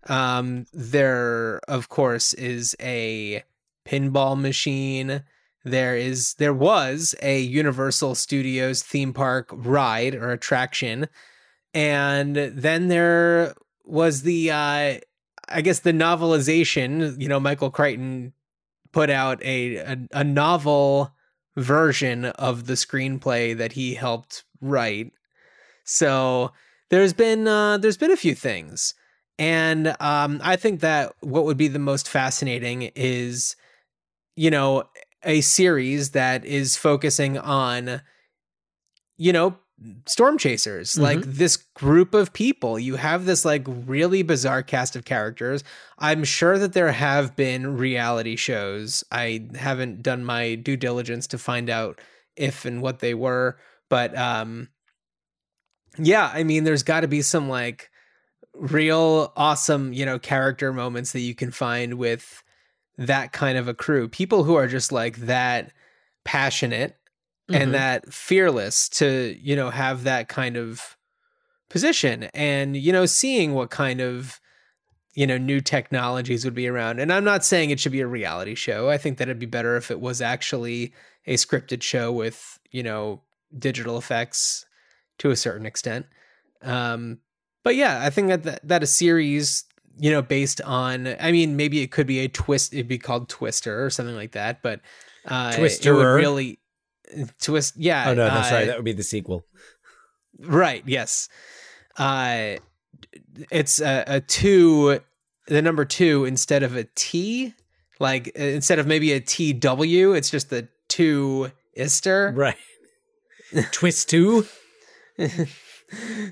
Um, there, of course, is a pinball machine. There is there was a Universal Studios theme park ride or attraction, and then there was the uh, I guess the novelization. You know, Michael Crichton put out a, a a novel version of the screenplay that he helped write. So there's been uh, there's been a few things, and um, I think that what would be the most fascinating is, you know, a series that is focusing on, you know, storm chasers. Like this group of people. You have this like really bizarre cast of characters. I'm sure that there have been reality shows. I haven't done my due diligence to find out if and what they were. But um yeah i mean there's got to be some like real awesome you know character moments that you can find with that kind of a crew people who are just like that passionate
Mhm.
and that fearless to you know have that kind of position and you know seeing what kind of you know new technologies would be around and i'm not saying it should be a reality show i think that it'd be better if it was actually a scripted show with you know digital effects to a certain extent um but yeah i think that that, that a series you know based on i mean maybe it could be a twist it'd be called twister or something like that but uh it would really twist yeah
Oh no, that's
uh,
right. That would be the sequel.
Right. Yes. Uh, it's a, a two, the number two instead of a T. Like instead of maybe a T W, it's just the two ister.
Right. Twist two.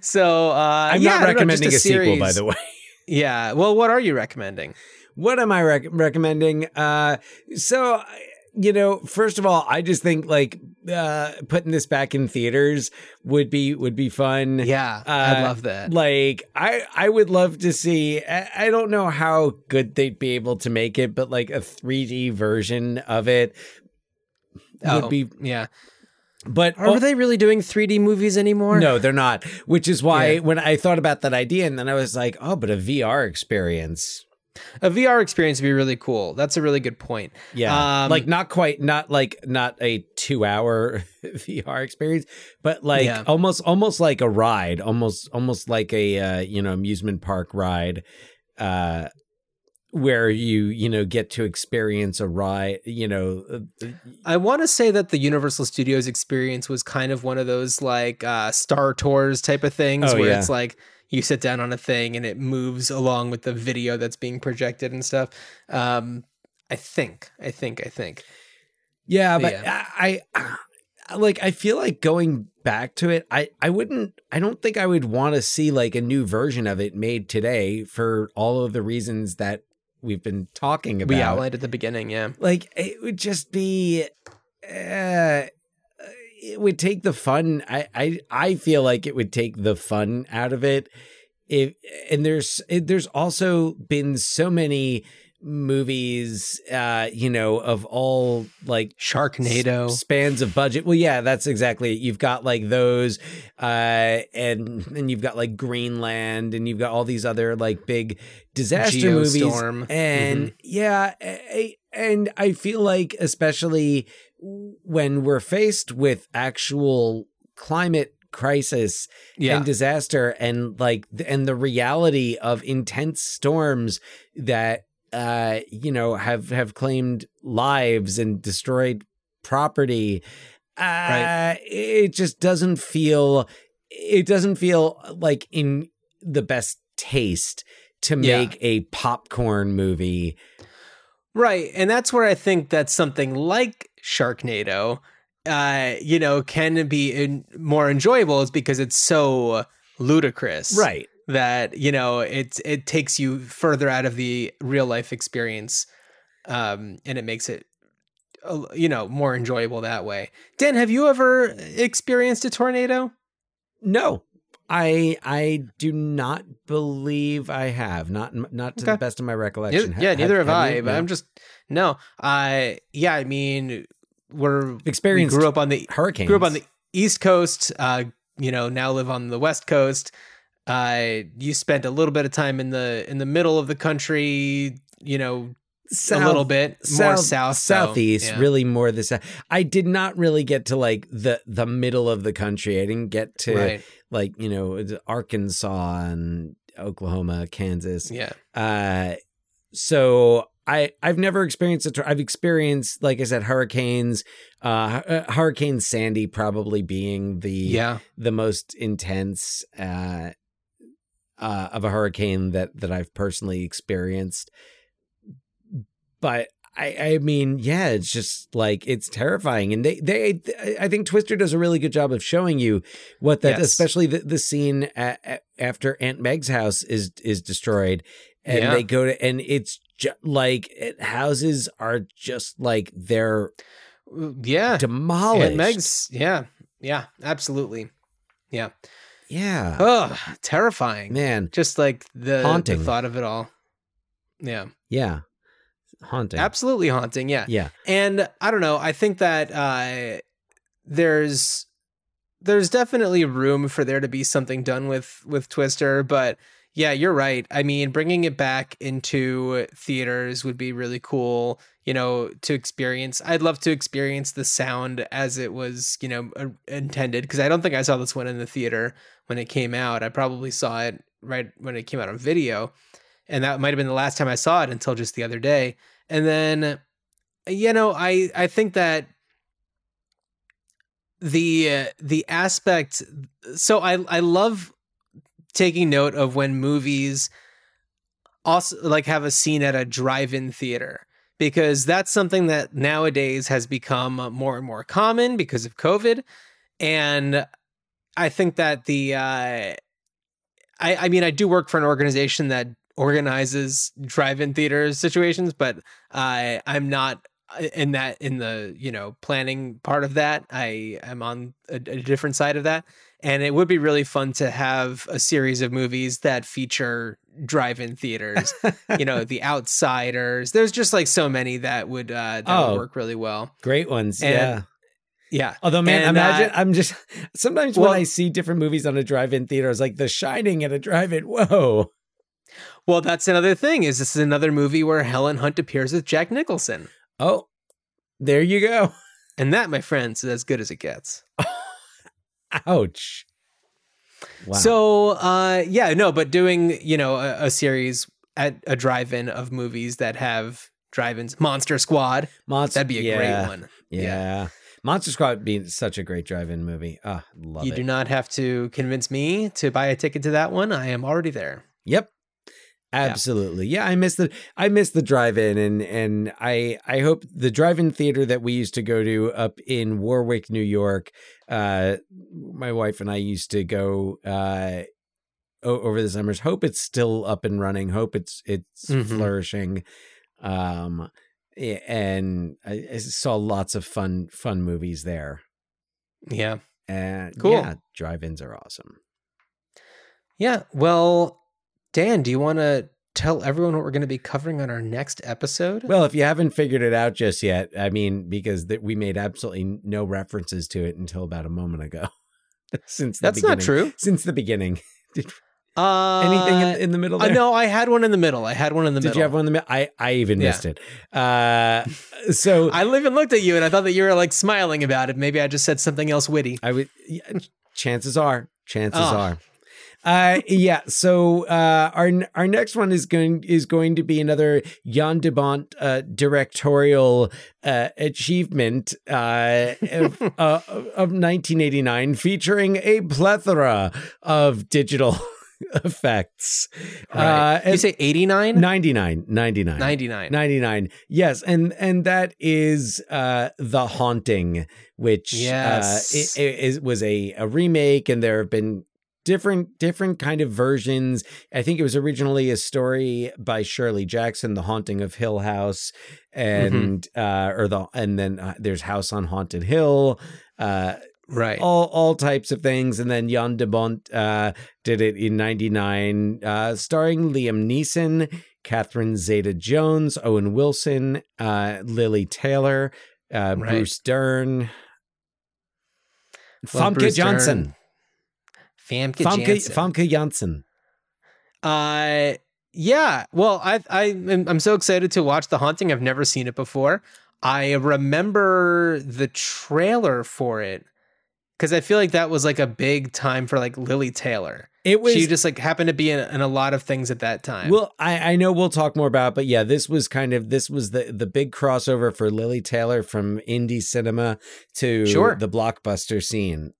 So uh,
I'm
yeah,
not
don't know,
recommending a, sequel, by the way.
Yeah. Well, what are you recommending?
What am I rec- recommending? Uh, so, you know, first of all, I just think like uh, putting this back in theaters would be would be fun.
Yeah,
Uh,
I love that.
Like, I I would love to see. I, I don't know how good they'd be able to make it, but like a 3D version of it would
Oh,
be.
yeah.
But
Are they really doing 3D movies anymore?
No, they're not. Which is why
Yeah.
when I thought about that idea, and then I was like, oh, but a VR experience.
A VR experience would be really cool. That's a really good point.
Yeah.
Um,
like not quite not like not a 2 hour VR experience, but like
Yeah.
almost almost like a ride, almost almost like a uh, you know, amusement park ride uh where you, you know, get to experience a ride, you know, uh,
I want to say that the Universal Studios experience was kind of one of those like uh, Star Tours type of things
Oh,
where
yeah.
it's like you sit down on a thing and it moves along with the video that's being projected and stuff. Um, I think, I think, I think.
Yeah,
But
but I, I like I feel like going back to it, I I wouldn't I don't think I would want to see like a new version of it made today for all of the reasons that we've been talking about.
We outlined at the beginning, yeah.
Like it would just be uh it would take the fun I I I feel like it would take the fun out of it. If and there's there's also been so many movies uh you know of all like
Sharknado
s- spans of budget well yeah that's exactly it. you've got like those uh and and you've got like greenland and you've got all these other like big disaster movies
Geostorm.
and yeah I, and I feel like especially when we're faced with actual climate crisis
Yeah.
and disaster and like and the reality of intense storms that uh you know have have claimed lives and destroyed property uh it just doesn't feel it doesn't feel like in the best taste to
Yeah.
make a popcorn movie
Right. And that's where I think that something like Sharknado, uh, you know, can be in, more enjoyable is because it's so ludicrous.
Right.
That, you know, it it takes you further out of the real life experience. Um, and it makes it uh, you know, more enjoyable that way. Dan, have you ever experienced a tornado?
No, I I do not believe I have. Not not to the best of my recollection.
yeah, neither have, I.
you?
But
No.
I'm just no. I yeah. I mean, we're
Experienced
We grew up on the
hurricanes.
Grew up on the East Coast. Uh, you know, now live on the West Coast. Uh, you spent a little bit of time in the in the middle of the country. You know, a little bit more south,
southeast,
Yeah.
really more the south. I did not really get to like the the middle of the country. I didn't get to
Right.
like you know Arkansas and Oklahoma, Kansas.
Yeah.
Uh, so I I've never experienced it. I've experienced, like I said, hurricanes. Uh, Hurricane Sandy probably being the
Yeah.
the most intense uh, uh, of a hurricane that that I've personally experienced. But I, I mean, yeah, it's just like it's terrifying, and they, they, I think Twister does a really good job of showing you what that,
Yes.
especially the, the scene a a- after Aunt Meg's house is is destroyed, and
Yeah.
they go to, and it's just like it, houses are just like they're
yeah
demolished.
Aunt Meg's yeah yeah absolutely yeah
yeah,
oh terrifying.
Man,
just like the,
Haunting.
the thought of it all. Yeah.
Yeah, haunting,
absolutely haunting yeah.
Yeah.
and i don't know i think that uh there's there's definitely room for there to be something done with with twister but yeah you're right. I mean bringing it back into theaters would be really cool you know to experience. I'd love to experience the sound as it was you know intended because i don't think i saw this one in the theater when it came out i probably saw it right when it came out on video. And that might have been the last time i saw it until just the other day. And then you know i i think that the uh, the aspect so i i love taking note of when movies also like have a scene at a drive-in theater because that's something that nowadays has become more and more common because of covid. And i think that the uh i i mean i do work for an organization that organizes drive-in theater situations but i i'm not in that in the you know planning part of that i am on a, a different side of that and it would be really fun to have a series of movies that feature drive-in theaters you know the outsiders there's just like so many that would uh that
Oh.
would work really well
Great ones,
And-
yeah.
Yeah
Although, man,
And,
imagine
uh,
I'm just sometimes
well-
when I see different movies on a drive-in theater, it's like The Shining at a drive-in. Whoa,
well that's another thing is this is another movie where helen hunt appears with jack nicholson
oh, there you go.
and that my friends is as good as it gets
Ouch. Wow.
So, uh, yeah, no, but doing you know a, a series at a drive-in of movies that have drive-ins, Monster Squad,
Monster,
that'd be a
yeah,
great one.
Yeah. Monster Squad being such a great drive-in movie. Ah, love
you
it.
do not have to convince me to buy a ticket to that one. I am already there.
Yep. Absolutely. Yeah, I miss the I miss the drive-in and and I I hope the drive-in theater that we used to go to up in Warwick, New York. Uh my wife and I used to go uh over the summers. Hope it's still up and running. Hope it's it's
Mhm.
flourishing. Um yeah, and I, I saw lots of fun fun movies there.
Yeah,
And
Cool.
yeah, drive-ins are awesome.
yeah. Well, Dan, do you want to tell everyone what we're going to be covering on our next episode?
Well, if you haven't figured it out just yet, I mean, because that we made absolutely no references to it until about a moment ago. since the
That's not true.
Since the beginning,
Uh,
Anything in, in the middle
uh,
there?
no, I had one in the middle. I had one in the
Did
middle.
Did you have one in the middle? I, I even
Yeah.
missed it. Uh, so
I even looked at you and I thought that you were like smiling about it. Maybe I just said something else witty.
I would. Yeah, chances are, chances
Oh.
are. Uh, yeah. So uh, our our next one is going is going to be another Jan de Bont uh, directorial uh, achievement uh, of, uh, of 1989, featuring a plethora of digital effects.
Right.
Uh,
you say 89?
99 99
99.
99 yes and and that is uh the haunting which
Yes.
uh it, it was a a remake and there have been different different kind of versions i think it was originally a story by shirley jackson the haunting of hill house and uh or the and then uh, there's house on haunted hill uh
Right.
all all types of things and then Jan de Bont uh did it in 99 uh starring Liam Neeson Catherine Zeta Jones Owen Wilson uh Lili Taylor uh
Right.
Bruce Dern
Love
Famke
Dern. Famke,
Famke
Janssen.
Famke Janssen
Uh, yeah. Well, I I I'm so excited to watch The Haunting. I've never seen it before. I remember the trailer for it because I feel like that was like a big time for like Lili Taylor.
it was
she just like happened to be in, in a lot of things at that time.
Well, I, I know we'll talk more about, but yeah, this was kind of this was the the big crossover for Lili Taylor from indie cinema to
Sure.
the blockbuster scene.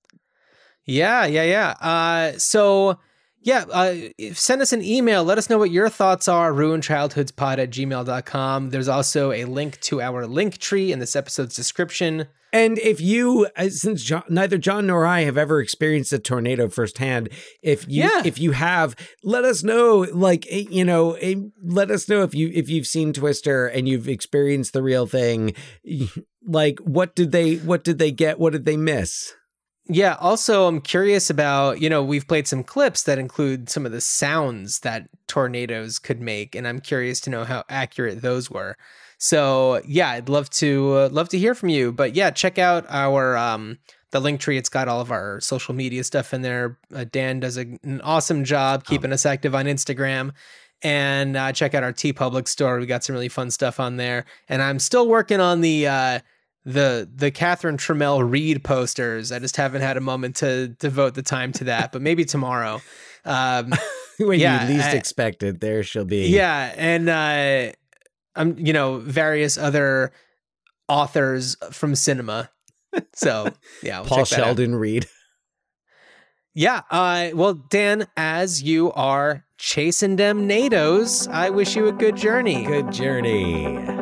Yeah, yeah, yeah. Uh, so yeah, uh, send us an email. Let us know what your thoughts are. Ruinchildhoodspod at gmail.com. There's also a link to our link tree in this episode's description.
And if you, uh, since John, neither John nor I have ever experienced a tornado firsthand, if you
Yeah.
if you have, let us know. Like eh, you know, eh, let us know if you if you've seen Twister and you've experienced the real thing. Like, what did they what did they get? What did they miss?
Yeah, also, I'm curious about, you know, we've played some clips that include some of the sounds that tornadoes could make, and I'm curious to know how accurate those were. So, yeah, I'd love to uh, love to hear from you. But yeah, check out our um the link tree. It's got all of our social media stuff in there. Uh, Dan does a, an awesome job keeping us active on Instagram. And uh, check out our TeePublic store. We got some really fun stuff on there. And I'm still working on the uh, the the Catherine Tramell Reed posters. I just haven't had a moment to devote the time to that, but maybe tomorrow. Um,
when
Yeah,
you least
I-
expect it, there she'll be.
yeah, and uh, I'm you know various other authors from cinema. So yeah, we'll
Paul
check that out.
Sheldon Reed.
Yeah. Uh, well, Dan, as you are chasing them NATOs, I wish you a good journey.
Good journey.